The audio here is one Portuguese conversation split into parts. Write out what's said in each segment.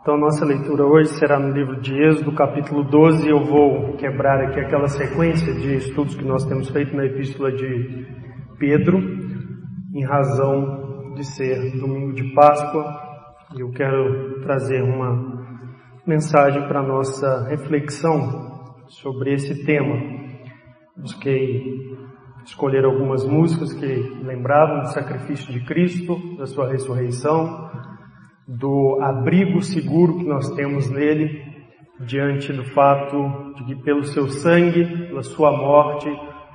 Então, nossa leitura hoje será no livro de Êxodo, capítulo 12. Eu vou quebrar aqui aquela sequência de estudos que nós temos feito na epístola de Pedro, em razão de ser domingo de Páscoa. E eu quero trazer uma mensagem para nossa reflexão sobre esse tema. Busquei escolher algumas músicas que lembravam do sacrifício de Cristo, da sua ressurreição, do abrigo seguro que nós temos nele, diante do fato de que pelo seu sangue, pela sua morte,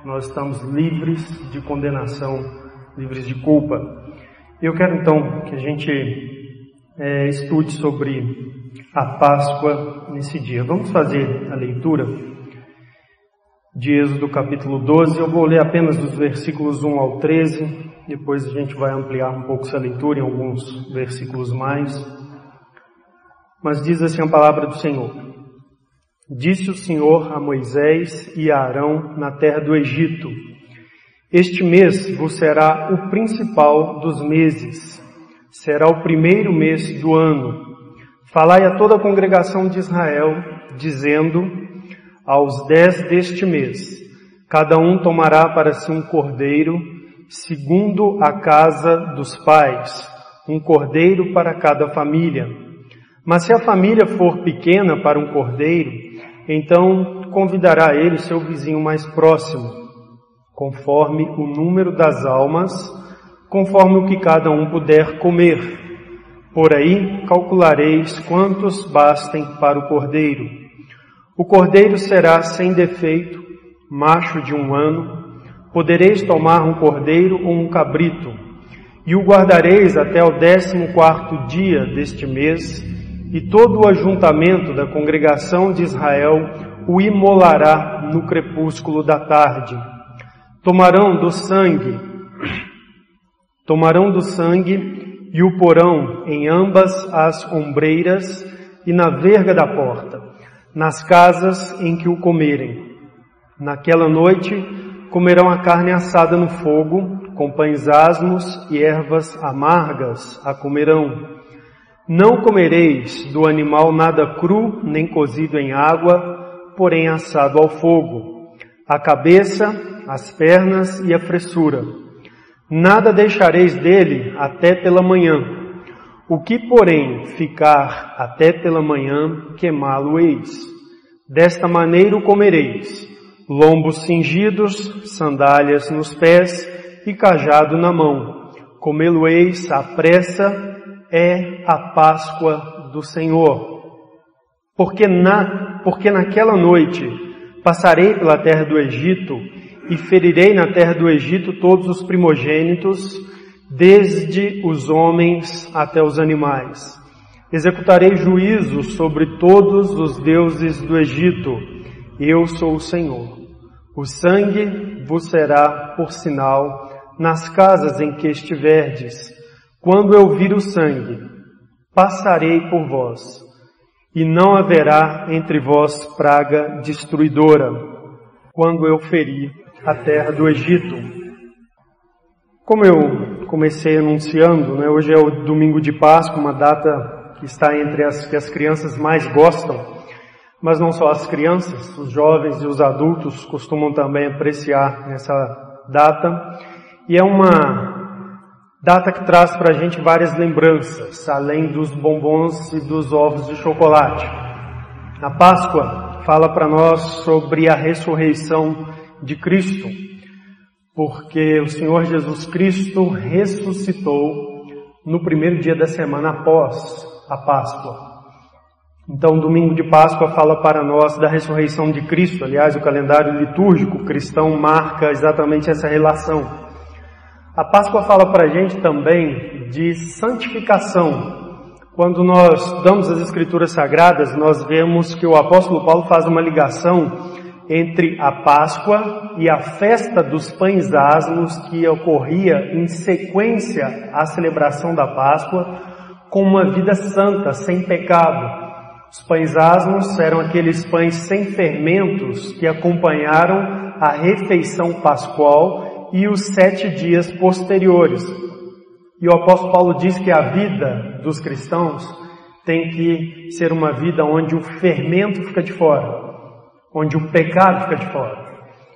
nós estamos livres de condenação, livres de culpa. Eu quero então que a gente é, estude sobre a Páscoa nesse dia. Vamos fazer a leitura de Êxodo capítulo 12. Eu vou ler apenas dos versículos 1 ao 13, depois a gente vai ampliar um pouco essa leitura em alguns versículos mais. Mas diz assim a palavra do Senhor. Disse o Senhor a Moisés e a Arão na terra do Egito: Este mês vos será o principal dos meses, será o primeiro mês do ano. Falai a toda a congregação de Israel, dizendo: Aos dez deste mês, cada um tomará para si um cordeiro segundo a casa dos pais, um cordeiro para cada família. Mas se a família for pequena para um cordeiro, então convidará ele seu vizinho mais próximo, conforme o número das almas, conforme o que cada um puder comer. Por aí calculareis quantos bastem para o cordeiro. O cordeiro será sem defeito, macho de um ano, Podereis tomar um cordeiro ou um cabrito, e o guardareis até o décimo quarto dia deste mês, e todo o ajuntamento da congregação de Israel o imolará no crepúsculo da tarde. Tomarão do sangue, tomarão do sangue e o porão em ambas as ombreiras e na verga da porta, nas casas em que o comerem. Naquela noite comerão a carne assada no fogo, com pães asmos e ervas amargas a comerão. Não comereis do animal nada cru, nem cozido em água, porém assado ao fogo. A cabeça, as pernas e a fressura. Nada deixareis dele até pela manhã. O que, porém, ficar até pela manhã, queimá-lo-eis. Desta maneira o comereis lombos cingidos, sandálias nos pés e cajado na mão. Comê-lo-eis à pressa, é a Páscoa do Senhor. Porque, na, porque naquela noite passarei pela terra do Egito e ferirei na terra do Egito todos os primogênitos, desde os homens até os animais. Executarei juízo sobre todos os deuses do Egito eu sou o Senhor. O sangue vos será por sinal nas casas em que estiverdes. Quando eu vir o sangue, passarei por vós, e não haverá entre vós praga destruidora, quando eu ferir a terra do Egito. Como eu comecei anunciando, né, hoje é o domingo de Páscoa, uma data que está entre as que as crianças mais gostam mas não só as crianças, os jovens e os adultos costumam também apreciar essa data. E é uma data que traz para a gente várias lembranças, além dos bombons e dos ovos de chocolate. A Páscoa fala para nós sobre a ressurreição de Cristo, porque o Senhor Jesus Cristo ressuscitou no primeiro dia da semana após a Páscoa. Então, domingo de Páscoa fala para nós da ressurreição de Cristo. Aliás, o calendário litúrgico cristão marca exatamente essa relação. A Páscoa fala para a gente também de santificação. Quando nós damos as Escrituras Sagradas, nós vemos que o apóstolo Paulo faz uma ligação entre a Páscoa e a festa dos pães asmos que ocorria em sequência à celebração da Páscoa, com uma vida santa, sem pecado. Os pães asmos eram aqueles pães sem fermentos que acompanharam a refeição pascual e os sete dias posteriores. E o apóstolo Paulo diz que a vida dos cristãos tem que ser uma vida onde o fermento fica de fora, onde o pecado fica de fora.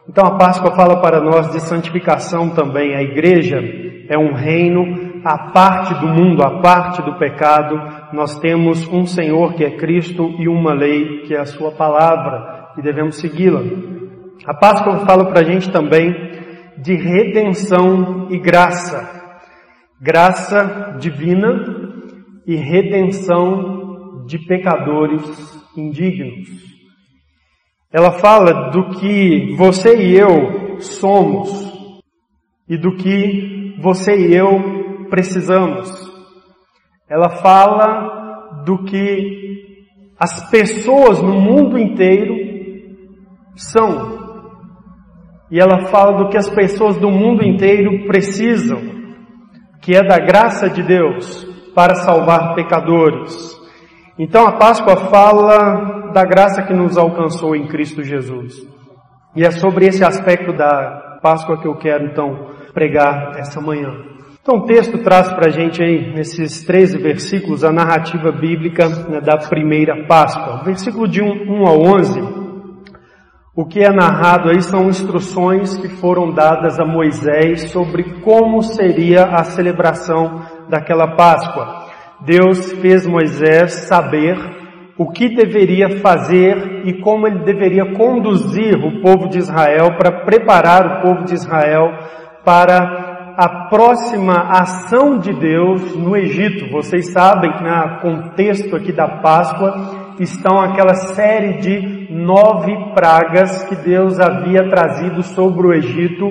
Então a Páscoa fala para nós de santificação também. A igreja é um reino à parte do mundo, à parte do pecado. Nós temos um Senhor que é Cristo e uma lei que é a sua palavra e devemos segui-la. A Páscoa fala para a gente também de redenção e graça. Graça divina e redenção de pecadores indignos. Ela fala do que você e eu somos e do que você e eu precisamos. Ela fala do que as pessoas no mundo inteiro são. E ela fala do que as pessoas do mundo inteiro precisam, que é da graça de Deus para salvar pecadores. Então a Páscoa fala da graça que nos alcançou em Cristo Jesus. E é sobre esse aspecto da Páscoa que eu quero então pregar essa manhã. Então o texto traz para a gente aí, nesses 13 versículos, a narrativa bíblica né, da primeira Páscoa. Versículo de 1, 1 a 11, o que é narrado aí são instruções que foram dadas a Moisés sobre como seria a celebração daquela Páscoa. Deus fez Moisés saber o que deveria fazer e como ele deveria conduzir o povo de Israel para preparar o povo de Israel para a próxima ação de Deus no Egito. Vocês sabem que no contexto aqui da Páscoa estão aquela série de nove pragas que Deus havia trazido sobre o Egito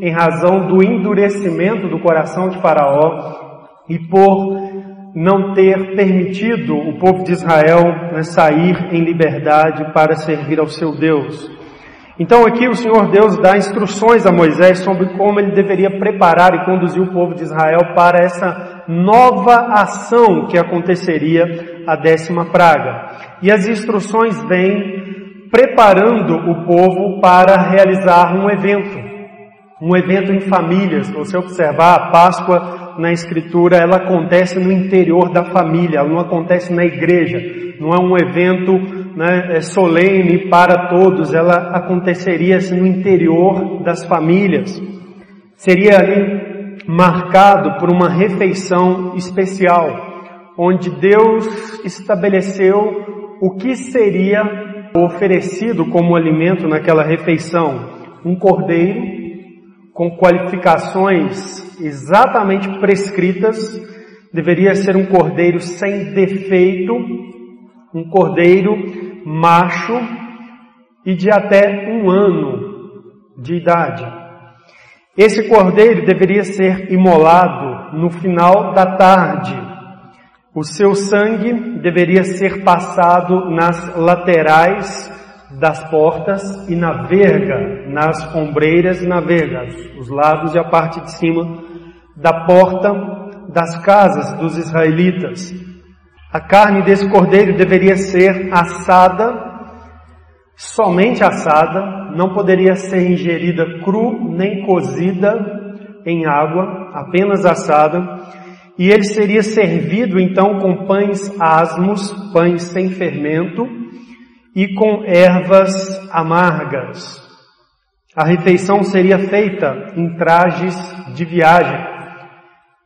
em razão do endurecimento do coração de Faraó e por não ter permitido o povo de Israel né, sair em liberdade para servir ao seu Deus. Então aqui o Senhor Deus dá instruções a Moisés sobre como ele deveria preparar e conduzir o povo de Israel para essa nova ação que aconteceria a décima praga. E as instruções vêm preparando o povo para realizar um evento, um evento em famílias. Se você observar a Páscoa na Escritura, ela acontece no interior da família, ela não acontece na igreja, não é um evento né, é solene para todos, ela aconteceria assim, no interior das famílias. Seria ali marcado por uma refeição especial, onde Deus estabeleceu o que seria oferecido como alimento naquela refeição. Um cordeiro com qualificações exatamente prescritas, deveria ser um cordeiro sem defeito, um cordeiro macho e de até um ano de idade. Esse cordeiro deveria ser imolado no final da tarde. O seu sangue deveria ser passado nas laterais das portas e na verga, nas ombreiras e na verga, os lados e a parte de cima da porta das casas dos israelitas. A carne desse cordeiro deveria ser assada, somente assada, não poderia ser ingerida cru nem cozida em água, apenas assada, e ele seria servido então com pães asmos, pães sem fermento, e com ervas amargas. A refeição seria feita em trajes de viagem.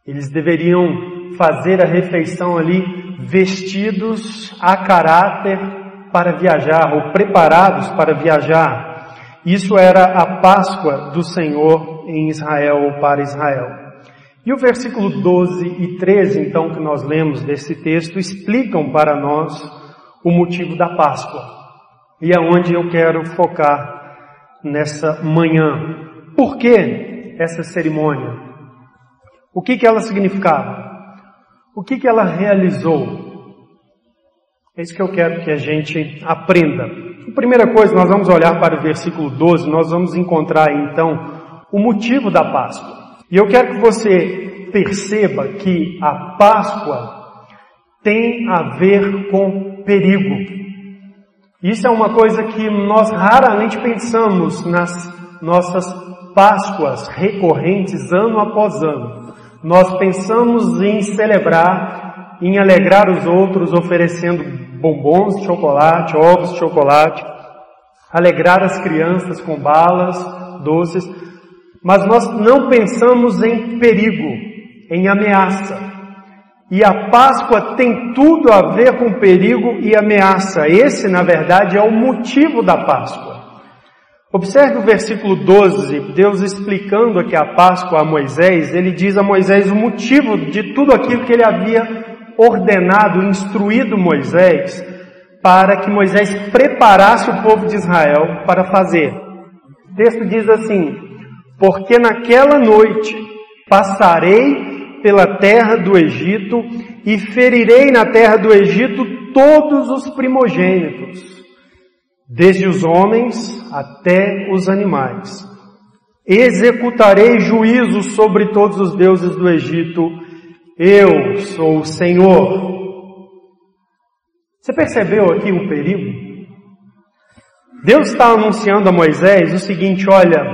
Eles deveriam fazer a refeição ali vestidos a caráter para viajar ou preparados para viajar. Isso era a Páscoa do Senhor em Israel ou para Israel. E o versículo 12 e 13, então, que nós lemos desse texto, explicam para nós o motivo da Páscoa. E é eu quero focar nessa manhã. Por que essa cerimônia? O que, que ela significava? O que, que ela realizou? É isso que eu quero que a gente aprenda. A primeira coisa, nós vamos olhar para o versículo 12, nós vamos encontrar então o motivo da Páscoa. E eu quero que você perceba que a Páscoa tem a ver com perigo. Isso é uma coisa que nós raramente pensamos nas nossas Páscoas recorrentes ano após ano. Nós pensamos em celebrar em alegrar os outros oferecendo bombons de chocolate, ovos de chocolate, alegrar as crianças com balas, doces, mas nós não pensamos em perigo, em ameaça. E a Páscoa tem tudo a ver com perigo e ameaça. Esse, na verdade, é o motivo da Páscoa. Observe o versículo 12, Deus explicando aqui a Páscoa a Moisés, ele diz a Moisés o motivo de tudo aquilo que ele havia ordenado, instruído Moisés, para que Moisés preparasse o povo de Israel para fazer. O texto diz assim: Porque naquela noite passarei pela terra do Egito e ferirei na terra do Egito todos os primogênitos, desde os homens até os animais. Executarei juízo sobre todos os deuses do Egito. Eu sou o Senhor. Você percebeu aqui o perigo? Deus está anunciando a Moisés o seguinte: olha,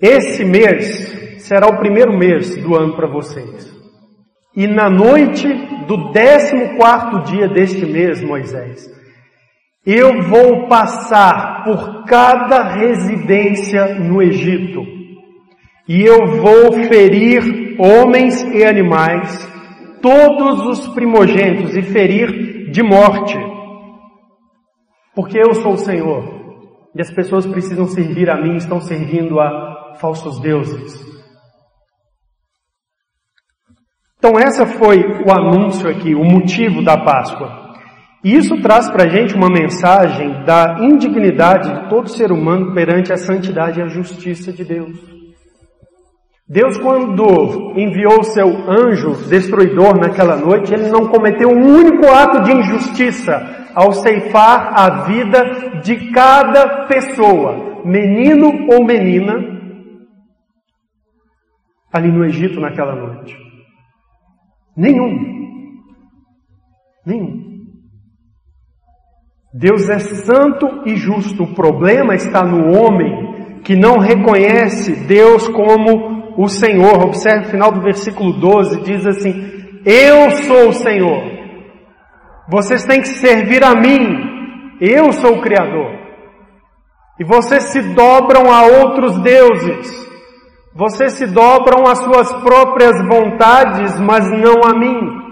esse mês será o primeiro mês do ano para vocês. E na noite do décimo quarto dia deste mês, Moisés, eu vou passar por cada residência no Egito e eu vou ferir homens e animais, todos os primogênitos e ferir de morte. Porque eu sou o Senhor e as pessoas precisam servir a mim, estão servindo a falsos deuses. Então essa foi o anúncio aqui, o motivo da Páscoa. E isso traz para a gente uma mensagem da indignidade de todo ser humano perante a santidade e a justiça de Deus. Deus, quando enviou seu anjo destruidor naquela noite, ele não cometeu um único ato de injustiça ao ceifar a vida de cada pessoa, menino ou menina, ali no Egito naquela noite. Nenhum. Nenhum. Deus é santo e justo. O problema está no homem que não reconhece Deus como o Senhor. Observe o final do versículo 12, diz assim: Eu sou o Senhor. Vocês têm que servir a mim. Eu sou o Criador. E vocês se dobram a outros deuses. Vocês se dobram às suas próprias vontades, mas não a mim.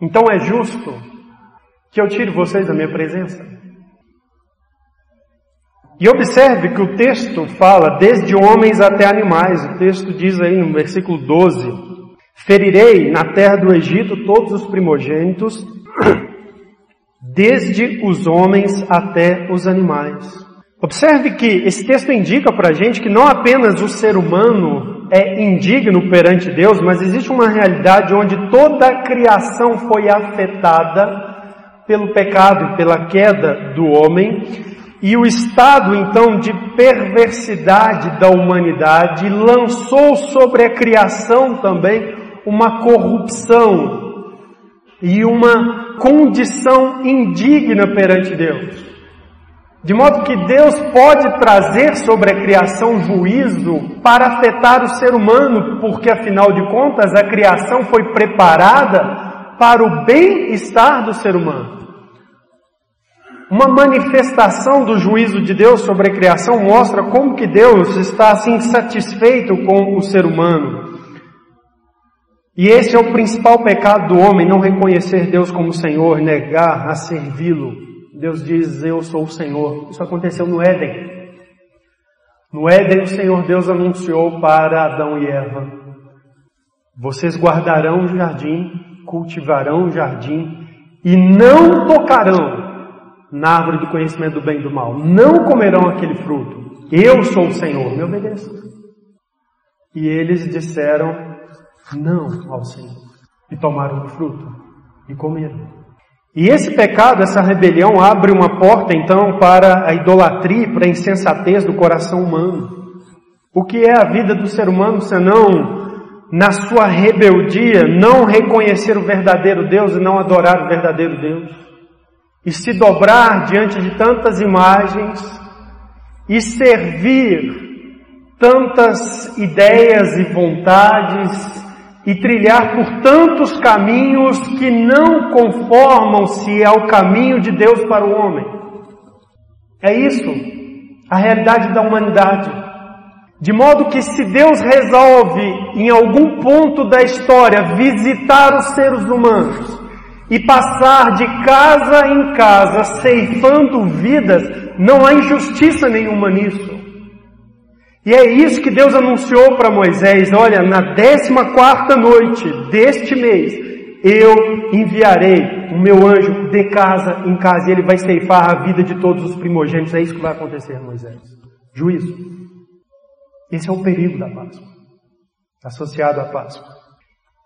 Então é justo que eu tire vocês da minha presença. E observe que o texto fala desde homens até animais. O texto diz aí no versículo 12: Ferirei na terra do Egito todos os primogênitos, desde os homens até os animais. Observe que esse texto indica para a gente que não apenas o ser humano é indigno perante Deus, mas existe uma realidade onde toda a criação foi afetada pelo pecado e pela queda do homem, e o estado então de perversidade da humanidade lançou sobre a criação também uma corrupção e uma condição indigna perante Deus. De modo que Deus pode trazer sobre a criação juízo para afetar o ser humano, porque afinal de contas a criação foi preparada para o bem-estar do ser humano. Uma manifestação do juízo de Deus sobre a criação mostra como que Deus está assim satisfeito com o ser humano. E esse é o principal pecado do homem, não reconhecer Deus como Senhor, negar a servi-lo. Deus diz, eu sou o Senhor. Isso aconteceu no Éden. No Éden, o Senhor Deus anunciou para Adão e Eva: Vocês guardarão o jardim, cultivarão o jardim e não tocarão na árvore do conhecimento do bem e do mal. Não comerão aquele fruto. Eu sou o Senhor, me obedeçam. E eles disseram não ao Senhor. E tomaram o fruto e comeram. E esse pecado, essa rebelião, abre uma porta então para a idolatria, para a insensatez do coração humano. O que é a vida do ser humano senão, na sua rebeldia, não reconhecer o verdadeiro Deus e não adorar o verdadeiro Deus? E se dobrar diante de tantas imagens e servir tantas ideias e vontades e trilhar por tantos caminhos que não conformam-se ao caminho de Deus para o homem. É isso, a realidade da humanidade. De modo que se Deus resolve em algum ponto da história visitar os seres humanos e passar de casa em casa ceifando vidas, não há injustiça nenhuma nisso. E é isso que Deus anunciou para Moisés, olha, na décima quarta noite deste mês, eu enviarei o meu anjo de casa em casa e ele vai ceifar a vida de todos os primogênitos. É isso que vai acontecer, Moisés. Juízo. Esse é o perigo da Páscoa, associado à Páscoa.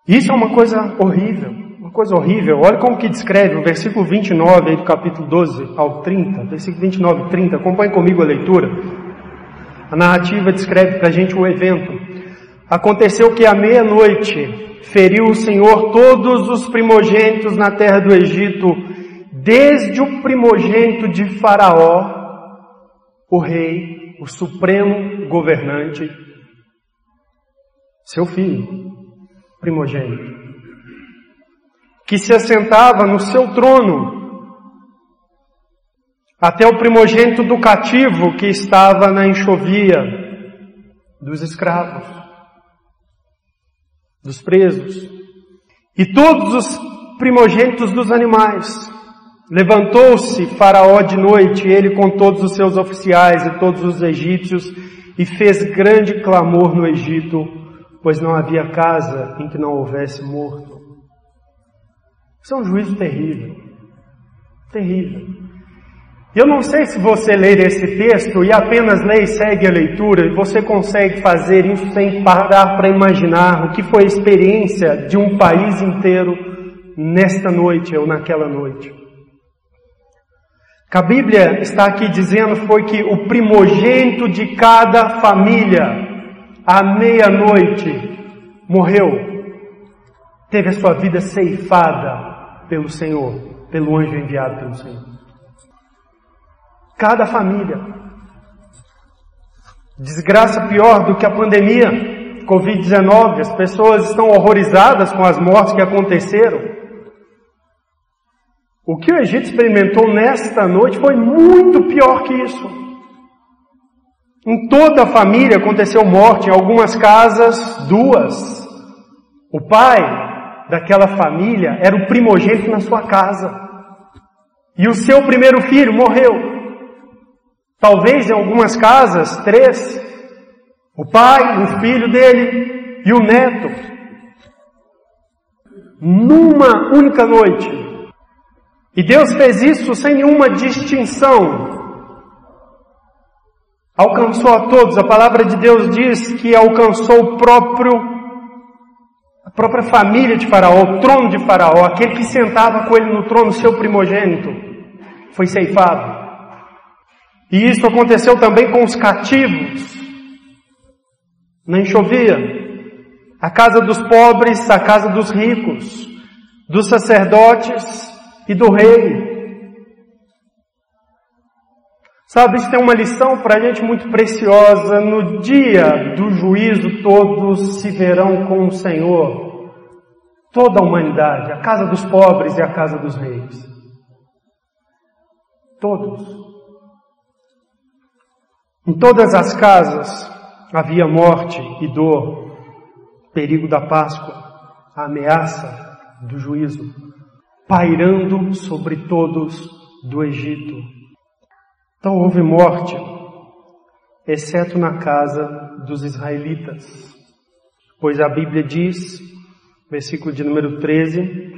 Isso é uma coisa horrível, uma coisa horrível. Olha como que descreve o versículo 29 do capítulo 12 ao 30, versículo 29 e 30. Acompanhe comigo a leitura. A narrativa descreve para a gente o evento. Aconteceu que à meia-noite feriu o Senhor todos os primogênitos na terra do Egito, desde o primogênito de Faraó, o rei, o supremo governante, seu filho, primogênito, que se assentava no seu trono, até o primogênito do cativo que estava na enxovia dos escravos, dos presos, e todos os primogênitos dos animais. Levantou-se Faraó de noite, ele com todos os seus oficiais e todos os egípcios, e fez grande clamor no Egito, pois não havia casa em que não houvesse morto. Isso é um juízo terrível. Terrível. Eu não sei se você ler esse texto e apenas lê e segue a leitura e você consegue fazer isso sem parar para imaginar o que foi a experiência de um país inteiro nesta noite ou naquela noite. A Bíblia está aqui dizendo foi que o primogênito de cada família, à meia-noite, morreu, teve a sua vida ceifada pelo Senhor, pelo anjo enviado pelo Senhor. Cada família. Desgraça pior do que a pandemia, Covid-19, as pessoas estão horrorizadas com as mortes que aconteceram. O que o Egito experimentou nesta noite foi muito pior que isso. Em toda a família aconteceu morte, em algumas casas, duas. O pai daquela família era o primogênito na sua casa. E o seu primeiro filho morreu. Talvez em algumas casas, três. O pai, o filho dele e o neto. Numa única noite. E Deus fez isso sem nenhuma distinção. Alcançou a todos. A palavra de Deus diz que alcançou o próprio, a própria família de Faraó, o trono de Faraó, aquele que sentava com ele no trono, seu primogênito, foi ceifado. E isso aconteceu também com os cativos. Na enxovia, a casa dos pobres, a casa dos ricos, dos sacerdotes e do rei. Sabe, isso tem uma lição para a gente muito preciosa. No dia do juízo, todos se verão com o Senhor. Toda a humanidade, a casa dos pobres e a casa dos reis. Todos. Em todas as casas havia morte e dor, perigo da Páscoa, a ameaça do juízo, pairando sobre todos do Egito. Então houve morte, exceto na casa dos israelitas, pois a Bíblia diz, versículo de número 13,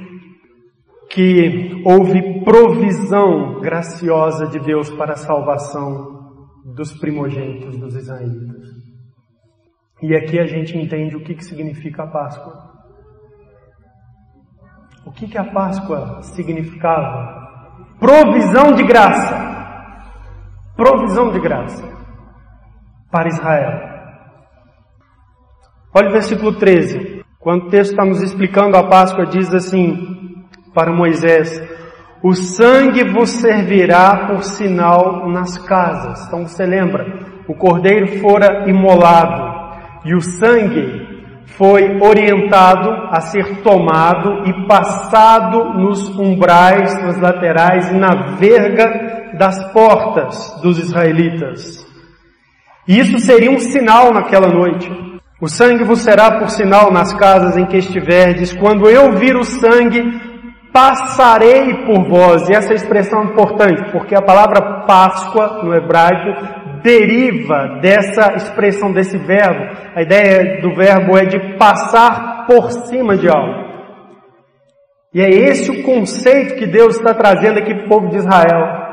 que houve provisão graciosa de Deus para a salvação dos primogênitos dos israelitas. E aqui a gente entende o que, que significa a Páscoa. O que, que a Páscoa significava? Provisão de graça. Provisão de graça para Israel. Olha o versículo 13. Quando o texto está nos explicando a Páscoa, diz assim para Moisés: o sangue vos servirá por sinal nas casas. Então você lembra, o cordeiro fora imolado e o sangue foi orientado a ser tomado e passado nos umbrais, nas laterais e na verga das portas dos israelitas. E isso seria um sinal naquela noite. O sangue vos será por sinal nas casas em que estiverdes. Quando eu vir o sangue, passarei por vós. E essa expressão é importante, porque a palavra Páscoa no hebraico deriva dessa expressão, desse verbo. A ideia do verbo é de passar por cima de algo. E é esse o conceito que Deus está trazendo aqui para o povo de Israel.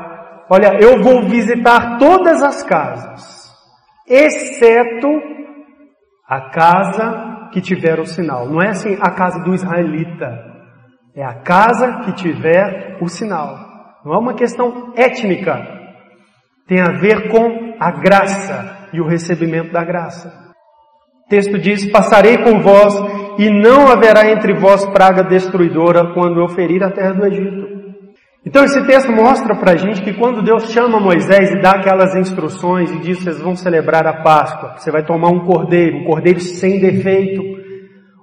Olha, eu vou visitar todas as casas, exceto a casa que tiver o sinal. Não é assim a casa do israelita, é a casa que tiver o sinal. Não é uma questão étnica, tem a ver com a graça e o recebimento da graça. O texto diz: Passarei com vós e não haverá entre vós praga destruidora quando eu ferir a terra do Egito. Então esse texto mostra para a gente que quando Deus chama Moisés e dá aquelas instruções e diz: Vocês vão celebrar a Páscoa, você vai tomar um cordeiro, um cordeiro sem defeito,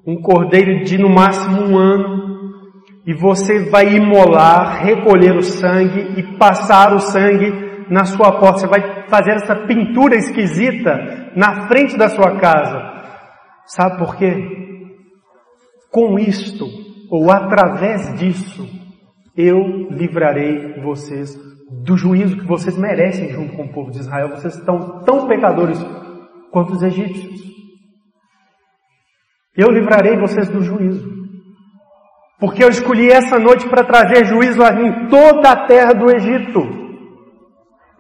um cordeiro de no máximo um ano, e você vai imolar, recolher o sangue e passar o sangue na sua porta, você vai fazer essa pintura esquisita na frente da sua casa. Sabe por quê? Com isto, ou através disso, eu livrarei vocês do juízo que vocês merecem junto com o povo de Israel. Vocês estão tão pecadores quanto os egípcios. Eu livrarei vocês do juízo. Porque eu escolhi essa noite para trazer juízo em toda a terra do Egito.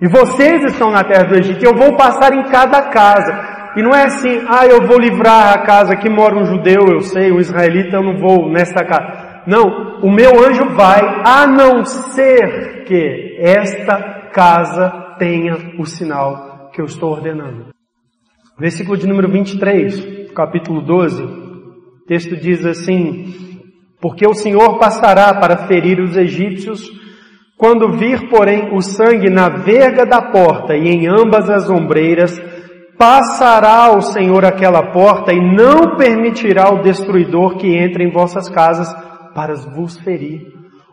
E vocês estão na terra do Egito, eu vou passar em cada casa. E não é assim, ah, eu vou livrar a casa que mora um judeu, eu sei, um israelita, eu não vou nesta casa. Não, o meu anjo vai, a não ser que esta casa tenha o sinal que eu estou ordenando. Versículo de número 23, capítulo 12, o texto diz assim, porque o Senhor passará para ferir os egípcios quando vir, porém, o sangue na verga da porta e em ambas as ombreiras, passará o Senhor aquela porta e não permitirá o destruidor que entre em vossas casas para vos ferir.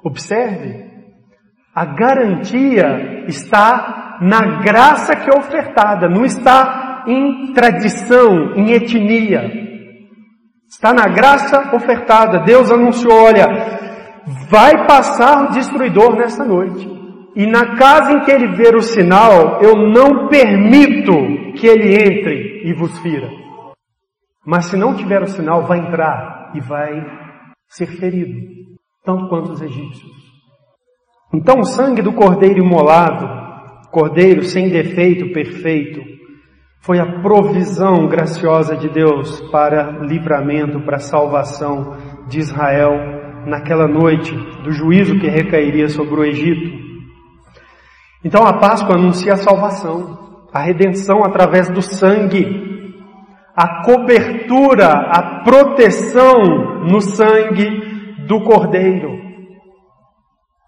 Observe, a garantia está na graça que é ofertada, não está em tradição, em etnia. Está na graça ofertada. Deus anunciou, olha, vai passar o destruidor nessa noite. E na casa em que ele ver o sinal, eu não permito que ele entre e vos fira. Mas se não tiver o sinal, vai entrar e vai ser ferido, tanto quanto os egípcios. Então o sangue do cordeiro imolado, cordeiro sem defeito, perfeito, foi a provisão graciosa de Deus para livramento, para salvação de Israel naquela noite do juízo que recairia sobre o Egito. Então a Páscoa anuncia a salvação, a redenção através do sangue, a cobertura, a proteção no sangue do Cordeiro.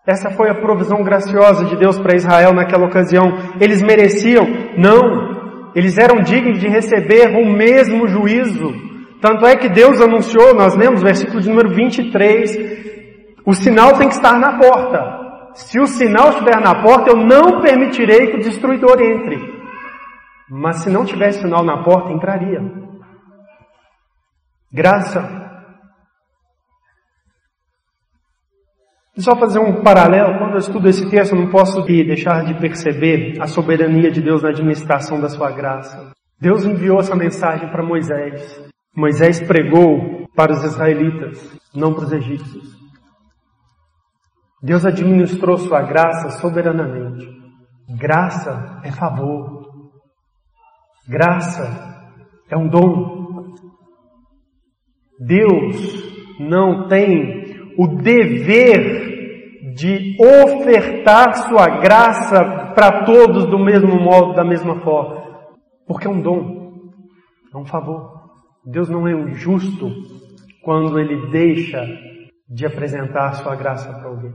Essa foi a provisão graciosa de Deus para Israel naquela ocasião. Eles mereciam? Não. Eles eram dignos de receber o mesmo juízo tanto é que Deus anunciou, nós lemos versículo de número 23, o sinal tem que estar na porta. Se o sinal estiver na porta, eu não permitirei que o destruidor entre. Mas se não tivesse sinal na porta, entraria. Graça. Só fazer um paralelo, quando eu estudo esse texto, eu não posso deixar de perceber a soberania de Deus na administração da sua graça. Deus enviou essa mensagem para Moisés. Moisés pregou para os israelitas, não para os egípcios. Deus administrou sua graça soberanamente. Graça é favor. Graça é um dom. Deus não tem o dever de ofertar sua graça para todos do mesmo modo, da mesma forma, porque é um dom, é um favor. Deus não é injusto quando ele deixa de apresentar sua graça para alguém.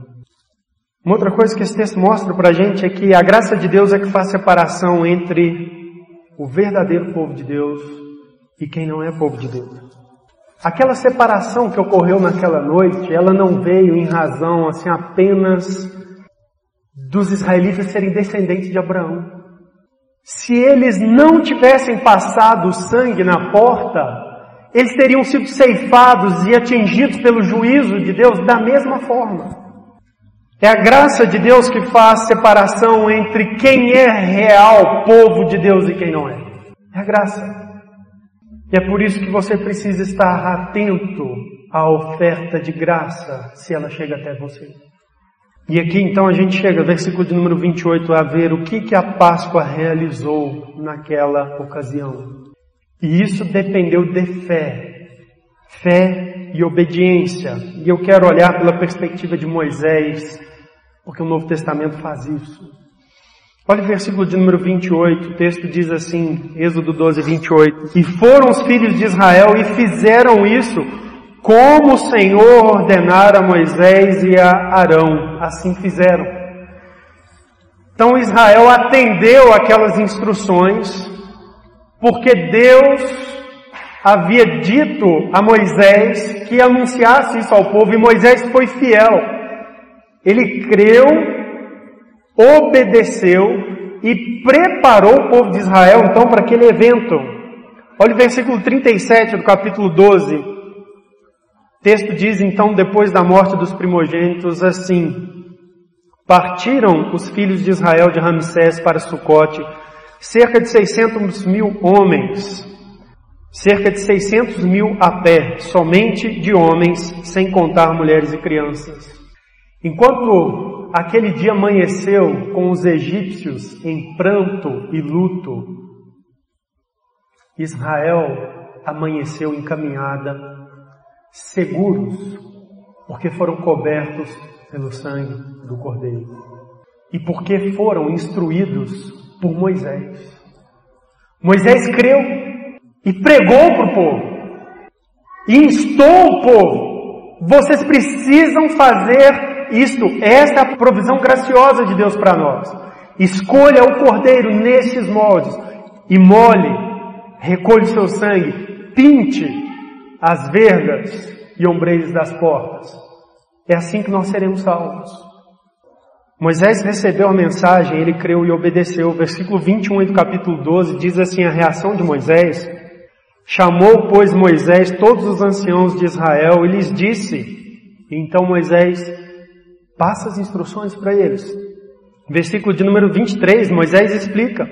Uma outra coisa que esse texto mostra para a gente é que a graça de Deus é que faz separação entre o verdadeiro povo de Deus e quem não é povo de Deus. Aquela separação que ocorreu naquela noite, ela não veio em razão assim apenas dos israelitas serem descendentes de Abraão. Se eles não tivessem passado o sangue na porta, eles teriam sido ceifados e atingidos pelo juízo de Deus da mesma forma. É a graça de Deus que faz separação entre quem é real povo de Deus e quem não é. É a graça. E é por isso que você precisa estar atento à oferta de graça, se ela chega até você. E aqui então a gente chega, versículo de número 28, a ver o que, que a Páscoa realizou naquela ocasião. E isso dependeu de fé. Fé e obediência. E eu quero olhar pela perspectiva de Moisés, porque o Novo Testamento faz isso. Olha o versículo de número 28, o texto diz assim, Êxodo 12, 28. E foram os filhos de Israel e fizeram isso como o Senhor ordenara a Moisés e a Arão. Assim fizeram. Então Israel atendeu aquelas instruções porque Deus havia dito a Moisés que anunciasse isso ao povo e Moisés foi fiel. Ele creu, obedeceu e preparou o povo de Israel então para aquele evento. Olha o versículo 37 do capítulo 12. O texto diz então, depois da morte dos primogênitos, assim: Partiram os filhos de Israel de Ramsés para Sucote cerca de 600 mil homens, cerca de 600 mil a pé, somente de homens, sem contar mulheres e crianças. Enquanto aquele dia amanheceu com os egípcios em pranto e luto, Israel amanheceu encaminhada, seguros, porque foram cobertos pelo sangue do Cordeiro e porque foram instruídos por Moisés. Moisés creu e pregou para o povo. E instou o povo. Vocês precisam fazer isto. Esta é a provisão graciosa de Deus para nós. Escolha o cordeiro nestes moldes e mole, recolhe seu sangue, pinte as vergas e ombreiros das portas. É assim que nós seremos salvos. Moisés recebeu a mensagem, ele creu e obedeceu. O versículo 21 do capítulo 12 diz assim a reação de Moisés. Chamou, pois, Moisés todos os anciãos de Israel e lhes disse, então Moisés passa as instruções para eles. Versículo de número 23, Moisés explica,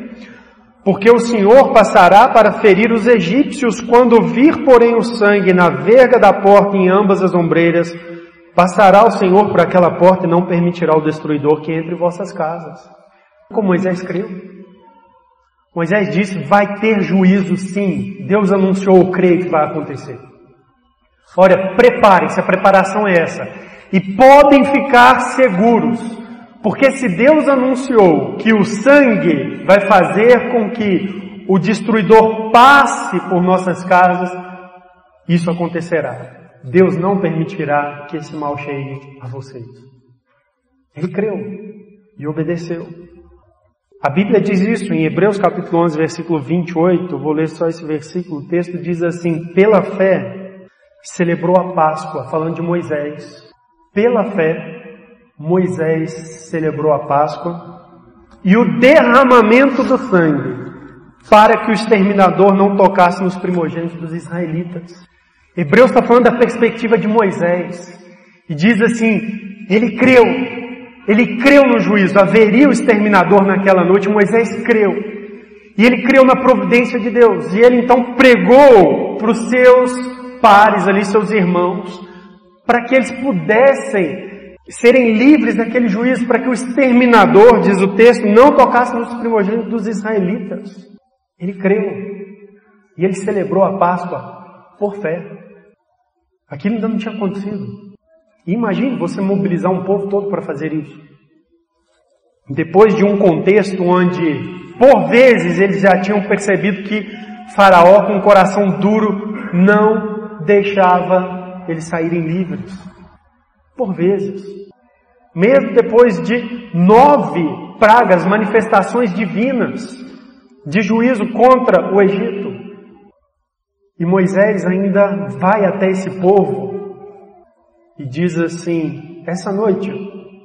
porque o Senhor passará para ferir os egípcios quando vir, porém, o sangue na verga da porta em ambas as ombreiras, Passará o Senhor por aquela porta e não permitirá o destruidor que entre em vossas casas. Como Moisés creu. Moisés disse: vai ter juízo sim. Deus anunciou, creio que vai acontecer. Olha, preparem-se, a preparação é essa. E podem ficar seguros, porque se Deus anunciou que o sangue vai fazer com que o destruidor passe por nossas casas, isso acontecerá. Deus não permitirá que esse mal chegue a vocês. Ele creu e obedeceu. A Bíblia diz isso em Hebreus capítulo 11, versículo 28. Vou ler só esse versículo. O texto diz assim: Pela fé celebrou a Páscoa, falando de Moisés. Pela fé, Moisés celebrou a Páscoa e o derramamento do sangue, para que o exterminador não tocasse nos primogênitos dos israelitas. Hebreus está falando da perspectiva de Moisés. E diz assim, ele creu, ele creu no juízo, haveria o exterminador naquela noite, Moisés creu. E ele creu na providência de Deus. E ele então pregou para os seus pares ali, seus irmãos, para que eles pudessem serem livres daquele juízo, para que o exterminador, diz o texto, não tocasse nos primogênitos dos israelitas. Ele creu. E ele celebrou a Páscoa por fé. Aquilo ainda não tinha acontecido. Imagine você mobilizar um povo todo para fazer isso. Depois de um contexto onde, por vezes, eles já tinham percebido que Faraó, com um coração duro, não deixava eles saírem livres. Por vezes. Mesmo depois de nove pragas, manifestações divinas de juízo contra o Egito. E Moisés ainda vai até esse povo e diz assim: essa noite,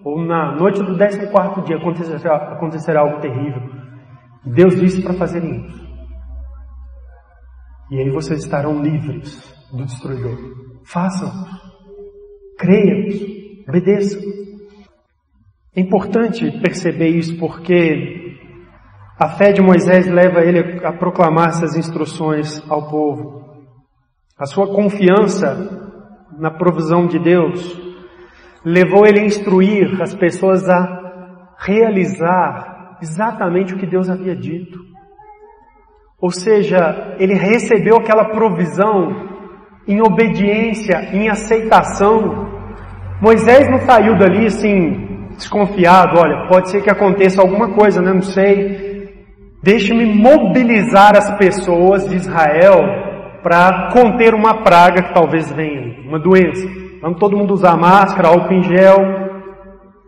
ou na noite do 14 dia, acontecerá, acontecerá algo terrível. Deus disse para fazerem isso. E aí vocês estarão livres do destruidor. Façam. Creiam. Obedeçam. É importante perceber isso porque a fé de Moisés leva ele a proclamar essas instruções ao povo. A sua confiança na provisão de Deus levou ele a instruir as pessoas a realizar exatamente o que Deus havia dito. Ou seja, ele recebeu aquela provisão em obediência, em aceitação. Moisés não saiu dali assim, desconfiado, olha, pode ser que aconteça alguma coisa, né? Não sei. Deixe-me mobilizar as pessoas de Israel para conter uma praga que talvez venha, uma doença. Vamos todo mundo usar máscara, álcool em gel,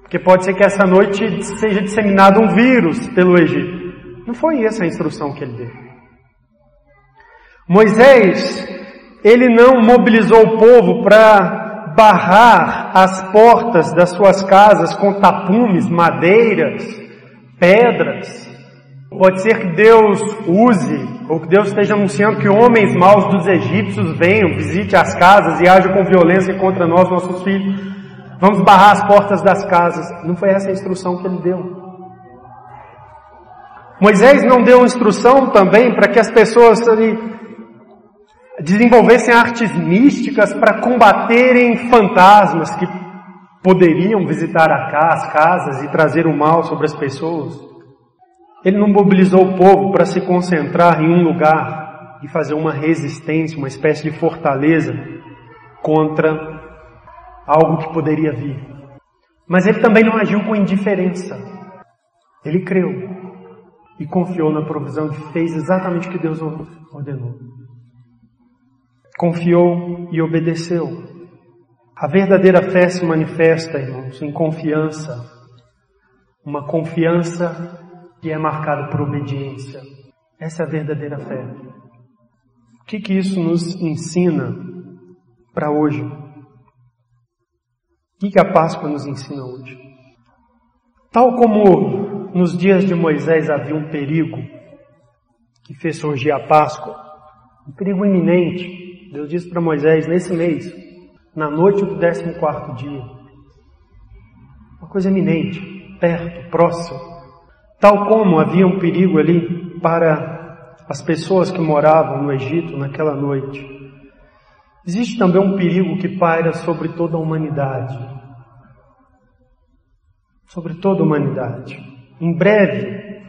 porque pode ser que essa noite seja disseminado um vírus pelo Egito. Não foi essa a instrução que ele deu. Moisés, ele não mobilizou o povo para barrar as portas das suas casas com tapumes, madeiras, pedras. Pode ser que Deus use, ou que Deus esteja anunciando que homens maus dos egípcios venham, visite as casas e ajam com violência contra nós, nossos filhos. Vamos barrar as portas das casas. Não foi essa a instrução que ele deu. Moisés não deu instrução também para que as pessoas ali desenvolvessem artes místicas para combaterem fantasmas que poderiam visitar as casas e trazer o mal sobre as pessoas. Ele não mobilizou o povo para se concentrar em um lugar e fazer uma resistência, uma espécie de fortaleza contra algo que poderia vir. Mas ele também não agiu com indiferença. Ele creu e confiou na provisão e fez exatamente o que Deus ordenou confiou e obedeceu. A verdadeira fé se manifesta, irmãos, em confiança. Uma confiança que é marcada por obediência. Essa é a verdadeira fé. O que, que isso nos ensina para hoje? O que, que a Páscoa nos ensina hoje? Tal como nos dias de Moisés havia um perigo que fez surgir a Páscoa, um perigo iminente, Deus disse para Moisés nesse mês, na noite do 14 dia, uma coisa eminente, perto, próximo. Tal como havia um perigo ali para as pessoas que moravam no Egito naquela noite, existe também um perigo que paira sobre toda a humanidade. Sobre toda a humanidade. Em breve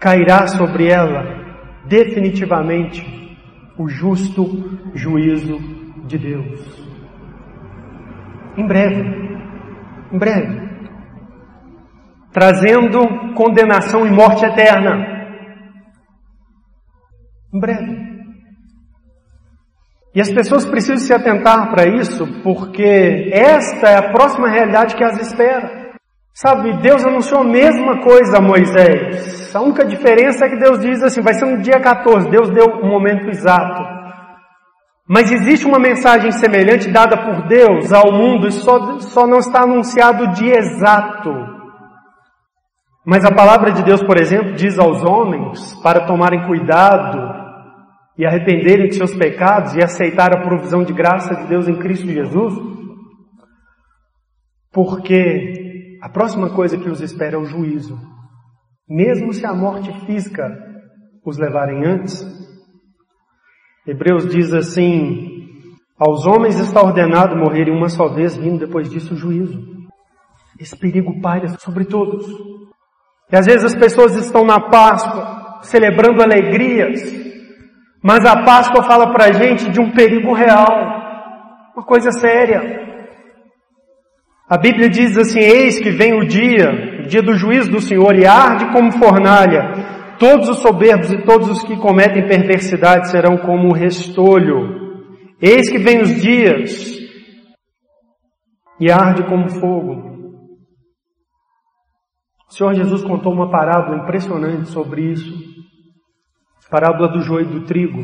cairá sobre ela definitivamente o justo juízo de Deus. Em breve, em breve, trazendo condenação e morte eterna. Em breve. E as pessoas precisam se atentar para isso, porque esta é a próxima realidade que as espera. Sabe, Deus anunciou a mesma coisa a Moisés. A única diferença é que Deus diz assim, vai ser no dia 14. Deus deu um momento exato. Mas existe uma mensagem semelhante dada por Deus ao mundo e só, só não está anunciado o dia exato. Mas a palavra de Deus, por exemplo, diz aos homens para tomarem cuidado e arrependerem de seus pecados e aceitar a provisão de graça de Deus em Cristo Jesus. Porque a próxima coisa que os espera é o juízo. Mesmo se a morte física os levarem antes. Hebreus diz assim: Aos homens está ordenado morrerem uma só vez, vindo depois disso o juízo. Esse perigo paira sobre todos. E às vezes as pessoas estão na Páscoa, celebrando alegrias, mas a Páscoa fala para a gente de um perigo real, uma coisa séria. A Bíblia diz assim: Eis que vem o dia, o dia do juízo do Senhor, e arde como fornalha. Todos os soberbos e todos os que cometem perversidade serão como o restolho. Eis que vem os dias, e arde como fogo. O Senhor Jesus contou uma parábola impressionante sobre isso. Parábola do joio e do trigo.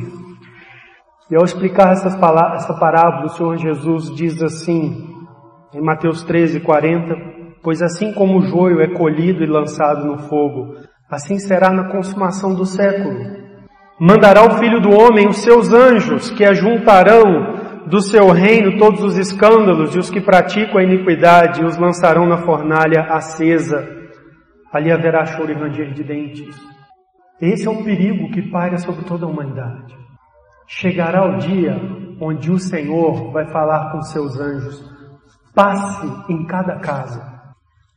E ao explicar essas palavras, essa parábola, o Senhor Jesus diz assim, em Mateus 13, 40, Pois assim como o joio é colhido e lançado no fogo, assim será na consumação do século. Mandará o Filho do Homem os seus anjos, que ajuntarão do seu reino todos os escândalos e os que praticam a iniquidade os lançarão na fornalha acesa. Ali haverá choro e ranger de dentes. Esse é um perigo que paira sobre toda a humanidade. Chegará o dia onde o Senhor vai falar com seus anjos, passe em cada casa,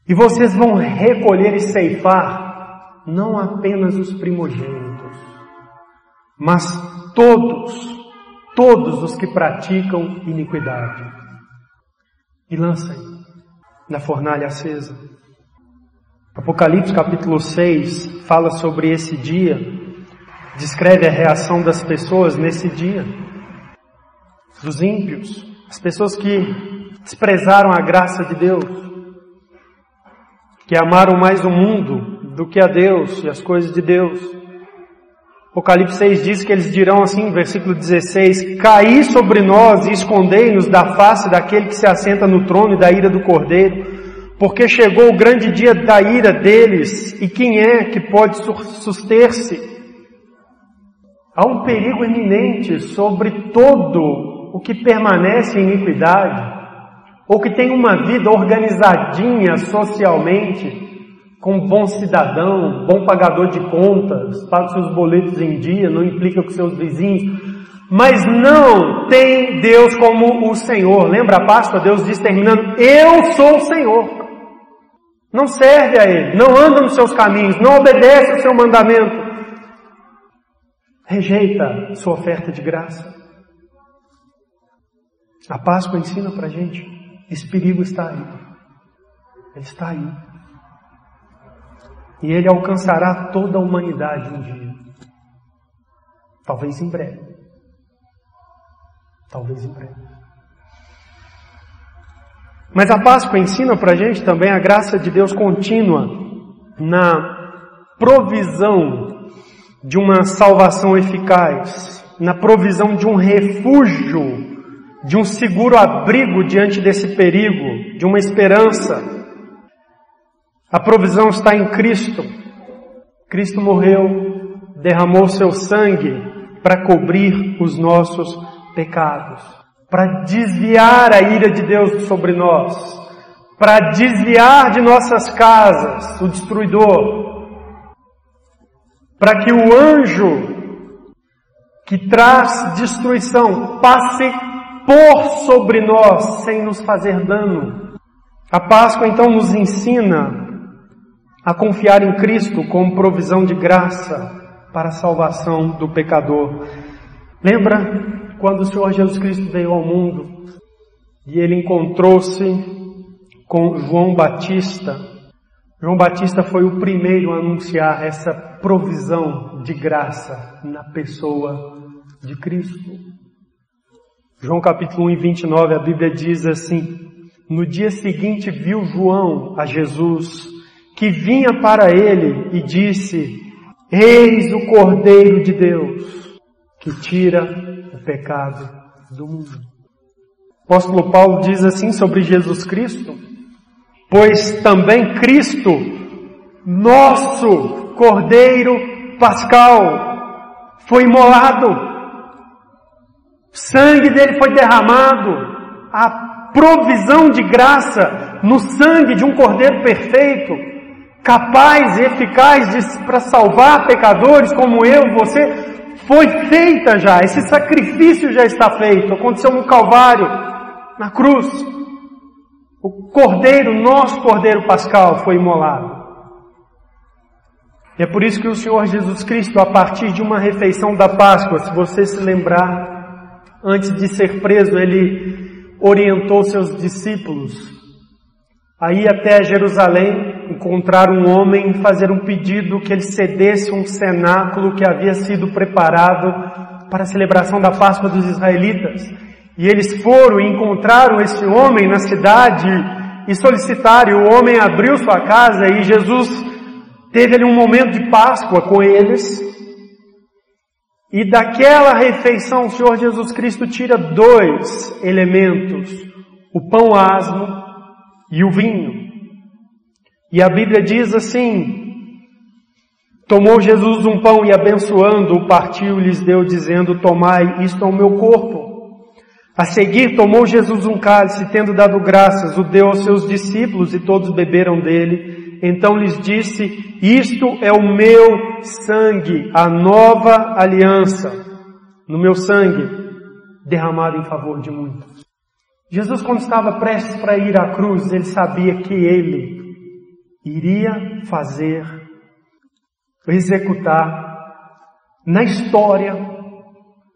e vocês vão recolher e ceifar não apenas os primogênitos, mas todos, todos os que praticam iniquidade. E lancem na fornalha acesa. Apocalipse capítulo 6 fala sobre esse dia, descreve a reação das pessoas nesse dia, dos ímpios, as pessoas que desprezaram a graça de Deus, que amaram mais o mundo do que a Deus e as coisas de Deus. Apocalipse 6 diz que eles dirão assim, versículo 16: Caí sobre nós e escondei-nos da face daquele que se assenta no trono e da ira do cordeiro, porque chegou o grande dia da ira deles, e quem é que pode suster-se? Há um perigo iminente sobre todo o que permanece em iniquidade, ou que tem uma vida organizadinha socialmente, como bom cidadão, bom pagador de contas, paga seus boletos em dia, não implica com seus vizinhos, mas não tem Deus como o Senhor. Lembra a Páscoa? Deus diz terminando, eu sou o Senhor. Não serve a Ele, não anda nos seus caminhos, não obedece ao seu mandamento. Rejeita sua oferta de graça. A Páscoa ensina para gente, esse perigo está aí. Ele está aí. E ele alcançará toda a humanidade um dia. Talvez em breve. Talvez em breve. Mas a Páscoa ensina para a gente também a graça de Deus contínua na provisão de uma salvação eficaz, na provisão de um refúgio, de um seguro abrigo diante desse perigo, de uma esperança. A provisão está em Cristo. Cristo morreu, derramou seu sangue para cobrir os nossos pecados, para desviar a ira de Deus sobre nós, para desviar de nossas casas o destruidor, para que o anjo que traz destruição passe por sobre nós sem nos fazer dano. A Páscoa então nos ensina a confiar em Cristo como provisão de graça para a salvação do pecador. Lembra quando o Senhor Jesus Cristo veio ao mundo e ele encontrou-se com João Batista? João Batista foi o primeiro a anunciar essa provisão de graça na pessoa de Cristo. João capítulo 1 29, a Bíblia diz assim: No dia seguinte viu João a Jesus que vinha para ele e disse: Eis o Cordeiro de Deus que tira o pecado do mundo. O apóstolo Paulo diz assim sobre Jesus Cristo: Pois também Cristo, nosso Cordeiro Pascal, foi imolado, o sangue dele foi derramado, a provisão de graça no sangue de um Cordeiro perfeito capaz e eficaz para salvar pecadores como eu, você, foi feita já, esse sacrifício já está feito, aconteceu no Calvário, na cruz. O Cordeiro, nosso Cordeiro Pascal, foi imolado. E é por isso que o Senhor Jesus Cristo, a partir de uma refeição da Páscoa, se você se lembrar, antes de ser preso, ele orientou seus discípulos a ir até Jerusalém encontrar um homem e fazer um pedido que ele cedesse um cenáculo que havia sido preparado para a celebração da Páscoa dos israelitas. E eles foram e encontraram esse homem na cidade e solicitaram, o homem abriu sua casa e Jesus teve ali um momento de Páscoa com eles. E daquela refeição o Senhor Jesus Cristo tira dois elementos, o pão asmo e o vinho. E a Bíblia diz assim, tomou Jesus um pão e abençoando o partiu lhes deu dizendo, tomai, isto é o meu corpo. A seguir tomou Jesus um cálice, tendo dado graças, o deu aos seus discípulos e todos beberam dele. Então lhes disse, isto é o meu sangue, a nova aliança, no meu sangue, derramado em favor de muitos. Jesus quando estava prestes para ir à cruz, ele sabia que ele iria fazer, executar na história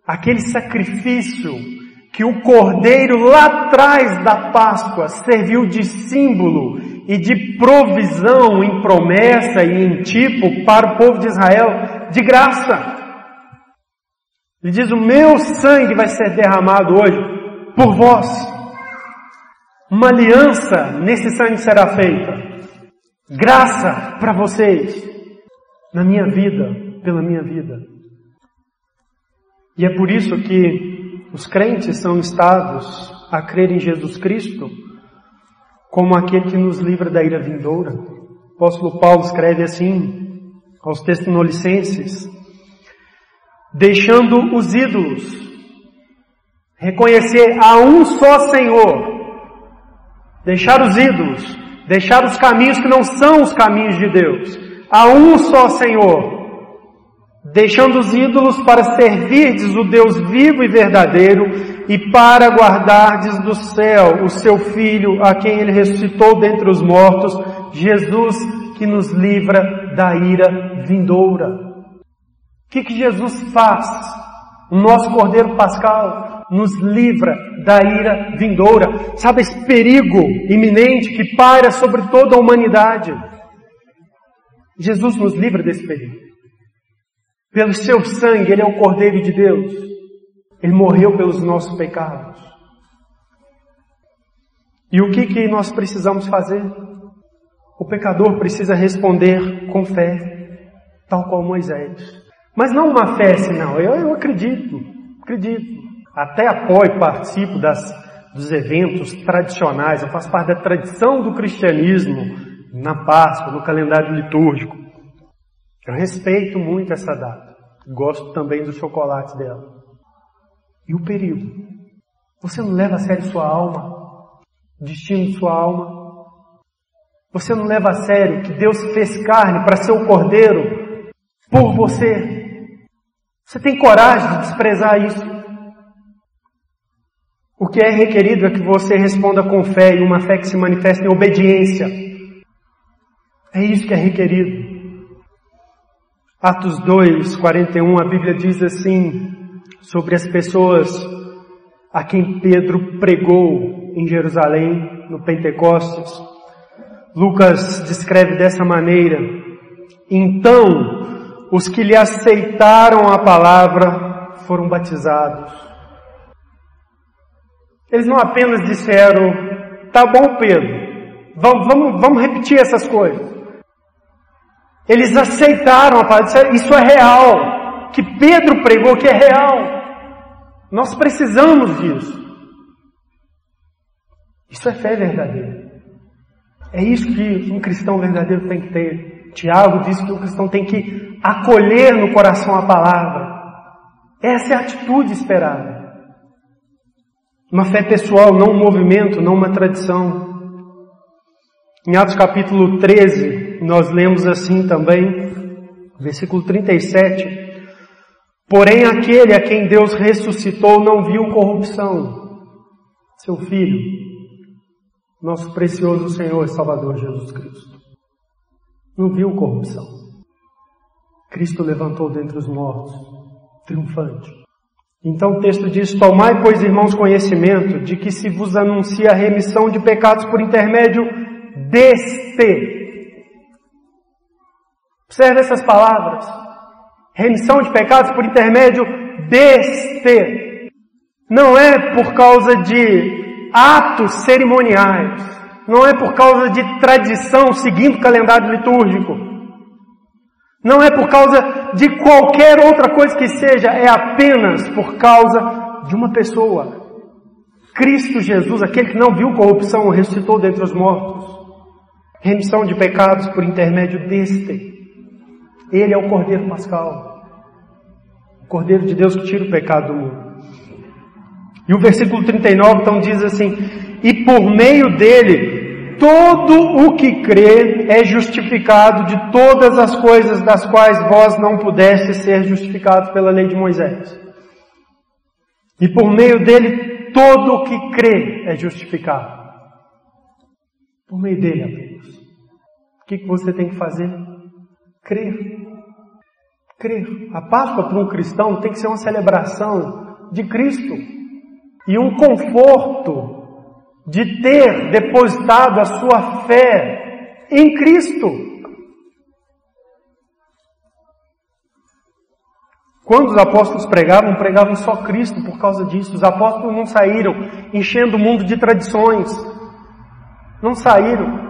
aquele sacrifício que o cordeiro lá atrás da Páscoa serviu de símbolo e de provisão em promessa e em tipo para o povo de Israel de graça. Ele diz: O meu sangue vai ser derramado hoje por vós. Uma aliança nesse sangue será feita. Graça para vocês, na minha vida, pela minha vida. E é por isso que os crentes são instados a crer em Jesus Cristo como aquele que nos livra da ira vindoura. O apóstolo Paulo escreve assim aos Tessalonicenses, deixando os ídolos, reconhecer a um só Senhor, deixar os ídolos, deixar os caminhos que não são os caminhos de Deus, a um só Senhor, deixando os ídolos para servirdes o Deus vivo e verdadeiro e para guardardes do céu o seu Filho, a quem ele ressuscitou dentre os mortos, Jesus que nos livra da ira vindoura. O que, que Jesus faz? O nosso Cordeiro Pascal nos livra da ira vindoura. Sabe esse perigo iminente que paira sobre toda a humanidade? Jesus nos livra desse perigo. Pelo seu sangue, Ele é o Cordeiro de Deus. Ele morreu pelos nossos pecados. E o que, que nós precisamos fazer? O pecador precisa responder com fé, tal qual Moisés. Mas não uma fé assim, não. Eu, eu acredito, acredito. Até apoio, participo das, dos eventos tradicionais. Eu faço parte da tradição do cristianismo na Páscoa, no calendário litúrgico. Eu respeito muito essa data. Gosto também do chocolate dela. E o perigo? Você não leva a sério sua alma? O destino de sua alma? Você não leva a sério que Deus fez carne para ser o cordeiro por você? Você tem coragem de desprezar isso? O que é requerido é que você responda com fé e uma fé que se manifesta em obediência. É isso que é requerido. Atos 2, 41, a Bíblia diz assim sobre as pessoas a quem Pedro pregou em Jerusalém, no Pentecostes. Lucas descreve dessa maneira: Então os que lhe aceitaram a palavra foram batizados. Eles não apenas disseram, tá bom Pedro, vamos, vamos, vamos repetir essas coisas. Eles aceitaram a palavra, isso é real. Que Pedro pregou que é real. Nós precisamos disso. Isso é fé verdadeira. É isso que um cristão verdadeiro tem que ter. Tiago diz que o cristão tem que acolher no coração a palavra. Essa é a atitude esperada. Uma fé pessoal, não um movimento, não uma tradição. Em Atos capítulo 13, nós lemos assim também, versículo 37. Porém, aquele a quem Deus ressuscitou não viu corrupção. Seu Filho, nosso precioso Senhor e Salvador Jesus Cristo. Não viu corrupção. Cristo levantou dentre os mortos, triunfante. Então o texto diz: Tomai, pois, irmãos, conhecimento de que se vos anuncia a remissão de pecados por intermédio deste. Observe essas palavras. Remissão de pecados por intermédio deste. Não é por causa de atos cerimoniais. Não é por causa de tradição seguindo o calendário litúrgico Não é por causa de qualquer outra coisa que seja, é apenas por causa de uma pessoa. Cristo Jesus, aquele que não viu corrupção, ressuscitou dentre os mortos. Remissão de pecados por intermédio deste. Ele é o Cordeiro Pascal. O Cordeiro de Deus que tira o pecado do mundo. E o versículo 39 então diz assim: E por meio dele, todo o que crê é justificado de todas as coisas das quais vós não pudestes ser justificados pela lei de Moisés. E por meio dele, todo o que crê é justificado. Por meio dele apenas. O que você tem que fazer? Crer. Crer. A Páscoa para um cristão tem que ser uma celebração de Cristo e um conforto de ter depositado a sua fé em Cristo. Quando os apóstolos pregavam, pregavam só Cristo por causa disso. Os apóstolos não saíram enchendo o mundo de tradições. Não saíram.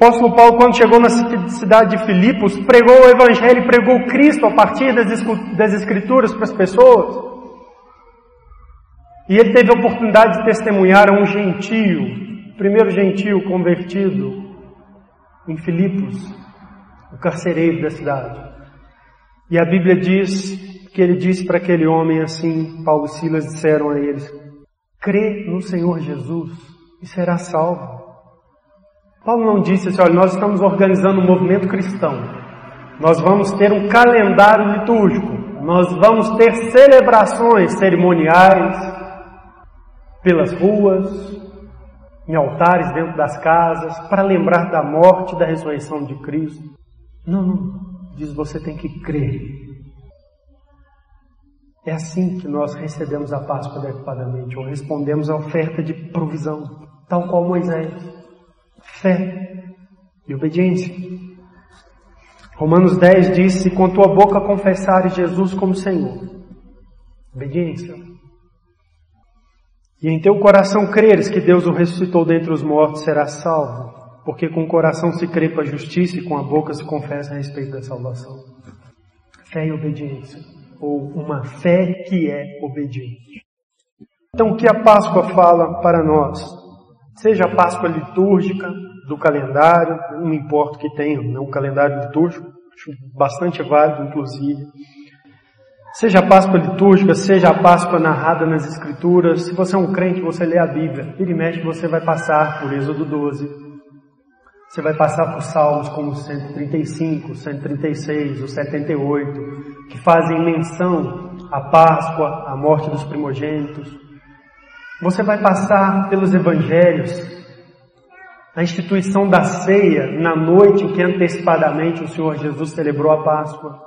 Apóstolo Paulo, quando chegou na cidade de Filipos, pregou o Evangelho pregou Cristo a partir das Escrituras para as pessoas. E ele teve a oportunidade de testemunhar a um gentio, primeiro gentio convertido em Filipos, o carcereiro da cidade. E a Bíblia diz que ele disse para aquele homem assim, Paulo e Silas disseram a eles, crê no Senhor Jesus e será salvo. Paulo não disse assim, olha, nós estamos organizando um movimento cristão. Nós vamos ter um calendário litúrgico. Nós vamos ter celebrações cerimoniais, pelas ruas, em altares dentro das casas, para lembrar da morte e da ressurreição de Cristo. Não, não. Diz você tem que crer. É assim que nós recebemos a Páscoa adequadamente, ou respondemos à oferta de provisão, tal qual Moisés. Fé e obediência. Romanos 10 diz: Se com tua boca confessares Jesus como Senhor, obediência. E em teu coração creres que Deus o ressuscitou dentre os mortos, serás salvo, porque com o coração se crê para a justiça e com a boca se confessa a respeito da salvação. Fé e obediência, ou uma fé que é obediente. Então, o que a Páscoa fala para nós? Seja a Páscoa litúrgica, do calendário, não importa o que tenha, não o calendário litúrgico, acho bastante válido, inclusive Seja a Páscoa litúrgica, seja a Páscoa narrada nas Escrituras, se você é um crente, você lê a Bíblia. Vira e mexe, você vai passar por Êxodo 12. Você vai passar por salmos como 135, 136, o 78, que fazem menção à Páscoa, à morte dos primogênitos. Você vai passar pelos evangelhos, a instituição da ceia na noite em que antecipadamente o Senhor Jesus celebrou a Páscoa.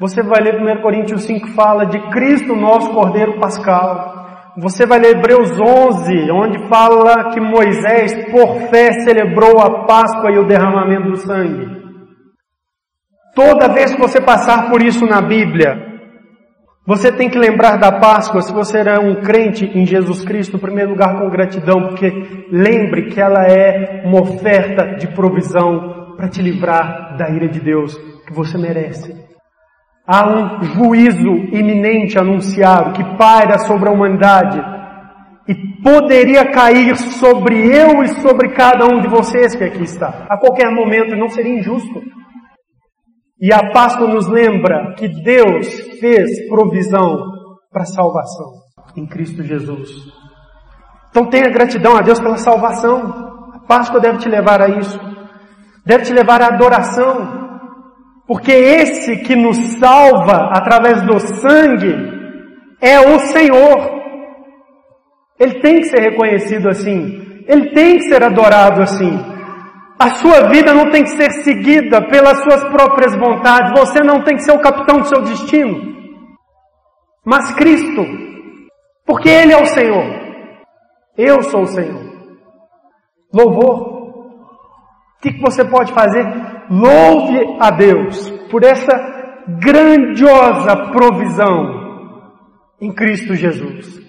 Você vai ler 1 Coríntios 5 fala de Cristo, nosso Cordeiro Pascal. Você vai ler Hebreus 11, onde fala que Moisés, por fé, celebrou a Páscoa e o derramamento do sangue. Toda vez que você passar por isso na Bíblia, você tem que lembrar da Páscoa, se você é um crente em Jesus Cristo, em primeiro lugar com gratidão, porque lembre que ela é uma oferta de provisão para te livrar da ira de Deus que você merece. Há um juízo iminente anunciado que paira sobre a humanidade e poderia cair sobre eu e sobre cada um de vocês que aqui está. A qualquer momento não seria injusto. E a Páscoa nos lembra que Deus fez provisão para a salvação em Cristo Jesus. Então tenha gratidão a Deus pela salvação. A Páscoa deve te levar a isso. Deve te levar à adoração, porque esse que nos salva através do sangue é o Senhor. Ele tem que ser reconhecido assim. Ele tem que ser adorado assim. A sua vida não tem que ser seguida pelas suas próprias vontades. Você não tem que ser o capitão do seu destino. Mas Cristo. Porque Ele é o Senhor. Eu sou o Senhor. Louvor. O que, você pode fazer? Louve a Deus por essa grandiosa provisão em Cristo Jesus.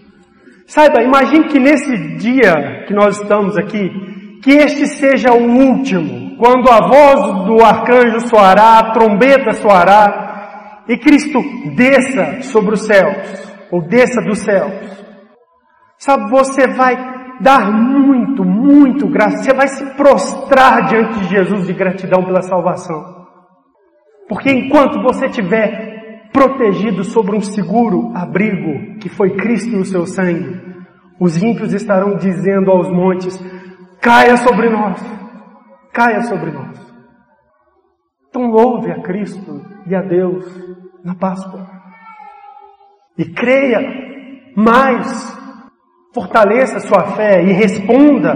Saiba, imagine que nesse dia que nós estamos aqui, que este seja o último quando a voz do arcanjo soará, a trombeta soará, e Cristo desça sobre os céus, ou desça dos céus. Sabe, você vai dar muito, muito graça, você vai se prostrar diante de Jesus de gratidão pela salvação. Porque enquanto você estiver protegido sobre um seguro abrigo, que foi Cristo e o seu sangue, os ímpios estarão dizendo aos montes, caia sobre nós, caia sobre nós. Então louve a Cristo e a Deus na Páscoa. E creia mais, fortaleça sua fé e responda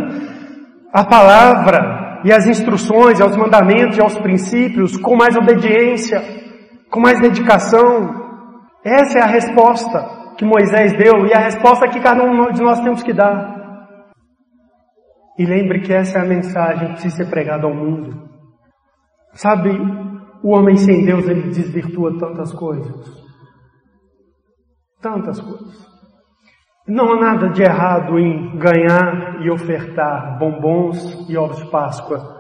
a palavra e às instruções, aos mandamentos e aos princípios com mais obediência, com mais dedicação. Essa é a resposta que Moisés deu e a resposta que cada um de nós temos que dar. E lembre que essa é a mensagem que precisa ser pregada ao mundo. Sabe, o homem sem Deus ele desvirtua tantas coisas. Tantas coisas. Não há nada de errado em ganhar e ofertar bombons e ovos de Páscoa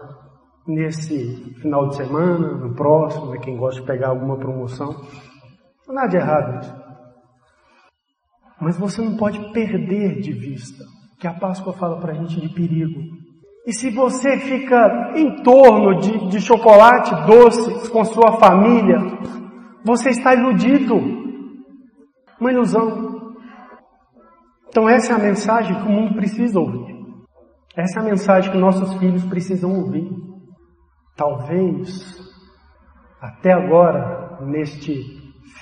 nesse final de semana, no próximo, né, quem gosta de pegar alguma promoção. Não há nada de errado nisso. Mas você não pode perder de vista que a Páscoa fala para a gente de perigo. E se você fica em torno de, de chocolate doce com sua família, você está iludido. Uma ilusão. Então essa é a mensagem que o mundo precisa ouvir. Essa é a mensagem que nossos filhos precisam ouvir. Talvez, até agora, neste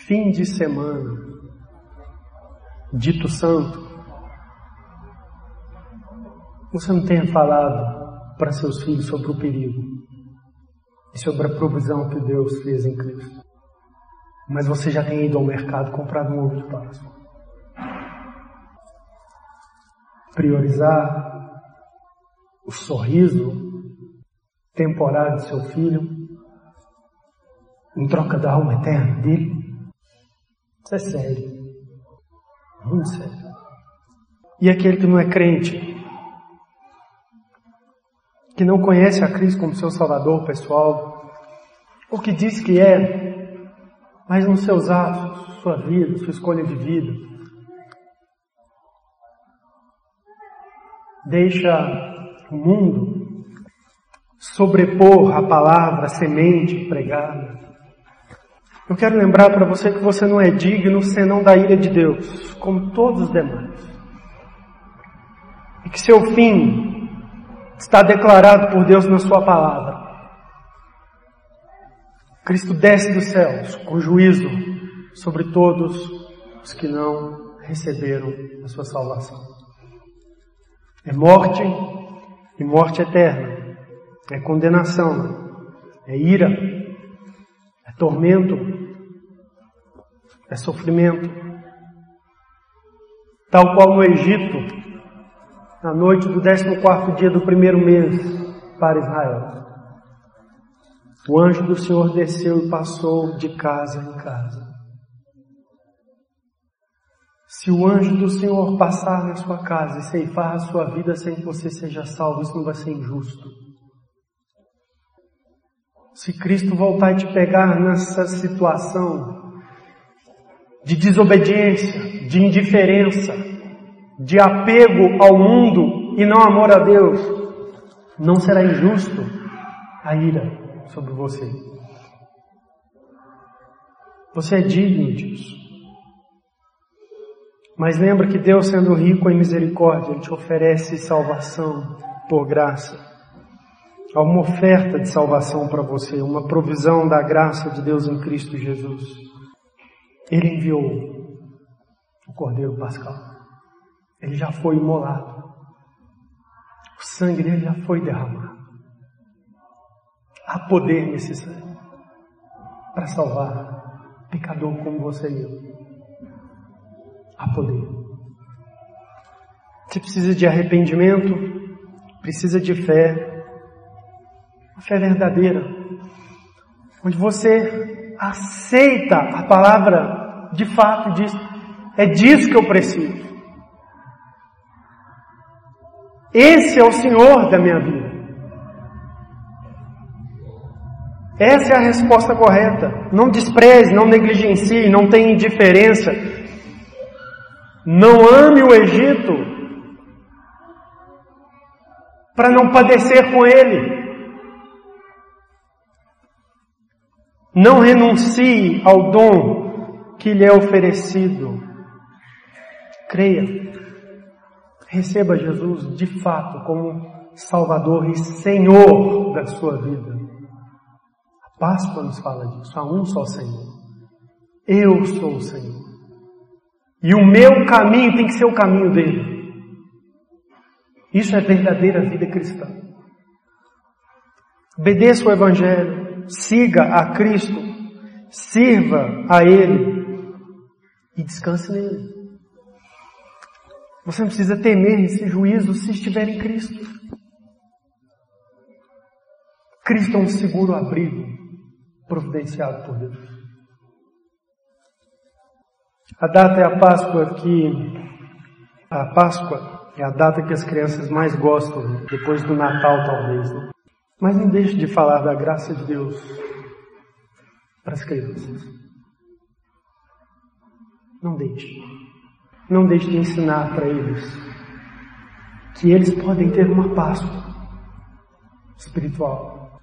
fim de semana, dito santo, você não tenha falado para seus filhos sobre o perigo e sobre a provisão que Deus fez em Cristo. Mas você já tem ido ao mercado comprado um ovo de Páscoa. priorizar o sorriso temporário de seu filho em troca da alma eterna dele? Isso é sério. Muito sério. E aquele que não é crente, que não conhece a Cristo como seu Salvador pessoal, ou que diz que é, mas nos seus atos, sua vida, sua escolha de vida, deixa o mundo sobrepor a palavra, a semente pregada. Eu quero lembrar para você que você não é digno senão da ira de Deus, como todos os demais. E que seu fim está declarado por Deus na sua palavra. Cristo desce dos céus com juízo sobre todos os que não receberam a sua salvação. É morte e morte eterna. É condenação. É ira. É tormento. É sofrimento. Tal qual no Egito, na noite do 14 dia do primeiro mês para Israel. O anjo do Senhor desceu e passou de casa em casa se o anjo do Senhor passar na sua casa e ceifar a sua vida sem que você seja salvo, isso não vai ser injusto. Se Cristo voltar e te pegar nessa situação de desobediência, de indiferença, de apego ao mundo e não amor a Deus, não será injusto a ira sobre você. Você é digno disso. Mas lembra que Deus, sendo rico em misericórdia, Ele te oferece salvação por graça. Há uma oferta de salvação para você, uma provisão da graça de Deus em Cristo Jesus. Ele enviou o Cordeiro Pascal. Ele já foi imolado. O sangue dele já foi derramado. Há poder nesse sangue para salvar pecador como você e eu há poder. Você precisa de arrependimento, precisa de fé, uma fé verdadeira, onde você aceita a palavra de fato e diz: é disso que eu preciso. Esse é o Senhor da minha vida. Essa é a resposta correta. Não despreze, não negligencie, não tenha indiferença. Não ame o Egito para não padecer com ele. Não renuncie ao dom que lhe é oferecido. Creia. Receba Jesus de fato como Salvador e Senhor da sua vida. A Páscoa nos fala disso. Há um só Senhor. Eu sou o Senhor. E o meu caminho tem que ser o caminho dele. Isso é verdadeira vida cristã. Obedeça o Evangelho siga a Cristo, sirva a Ele e descanse nele. Você não precisa temer esse juízo se estiver em Cristo. Cristo é um seguro abrigo providenciado por Deus. A data é a Páscoa que a Páscoa é a data que as crianças mais gostam, depois do Natal talvez. Né? Mas não deixe de falar da graça de Deus para as crianças. Não deixe. Não deixe de ensinar para eles que eles podem ter uma Páscoa espiritual,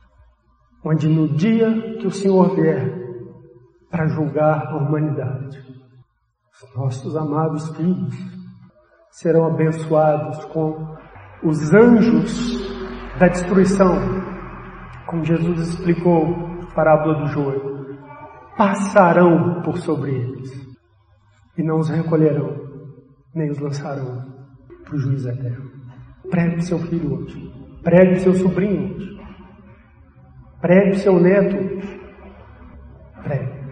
onde no dia que o Senhor vier para julgar a humanidade, os nossos amados filhos serão abençoados com os anjos da destruição, como Jesus explicou a parábola do joio, passarão por sobre eles e não os recolherão, nem os lançarão para o juízo eterno. Pregue seu filho hoje, pregue seu sobrinho hoje, pregue seu neto, pregue.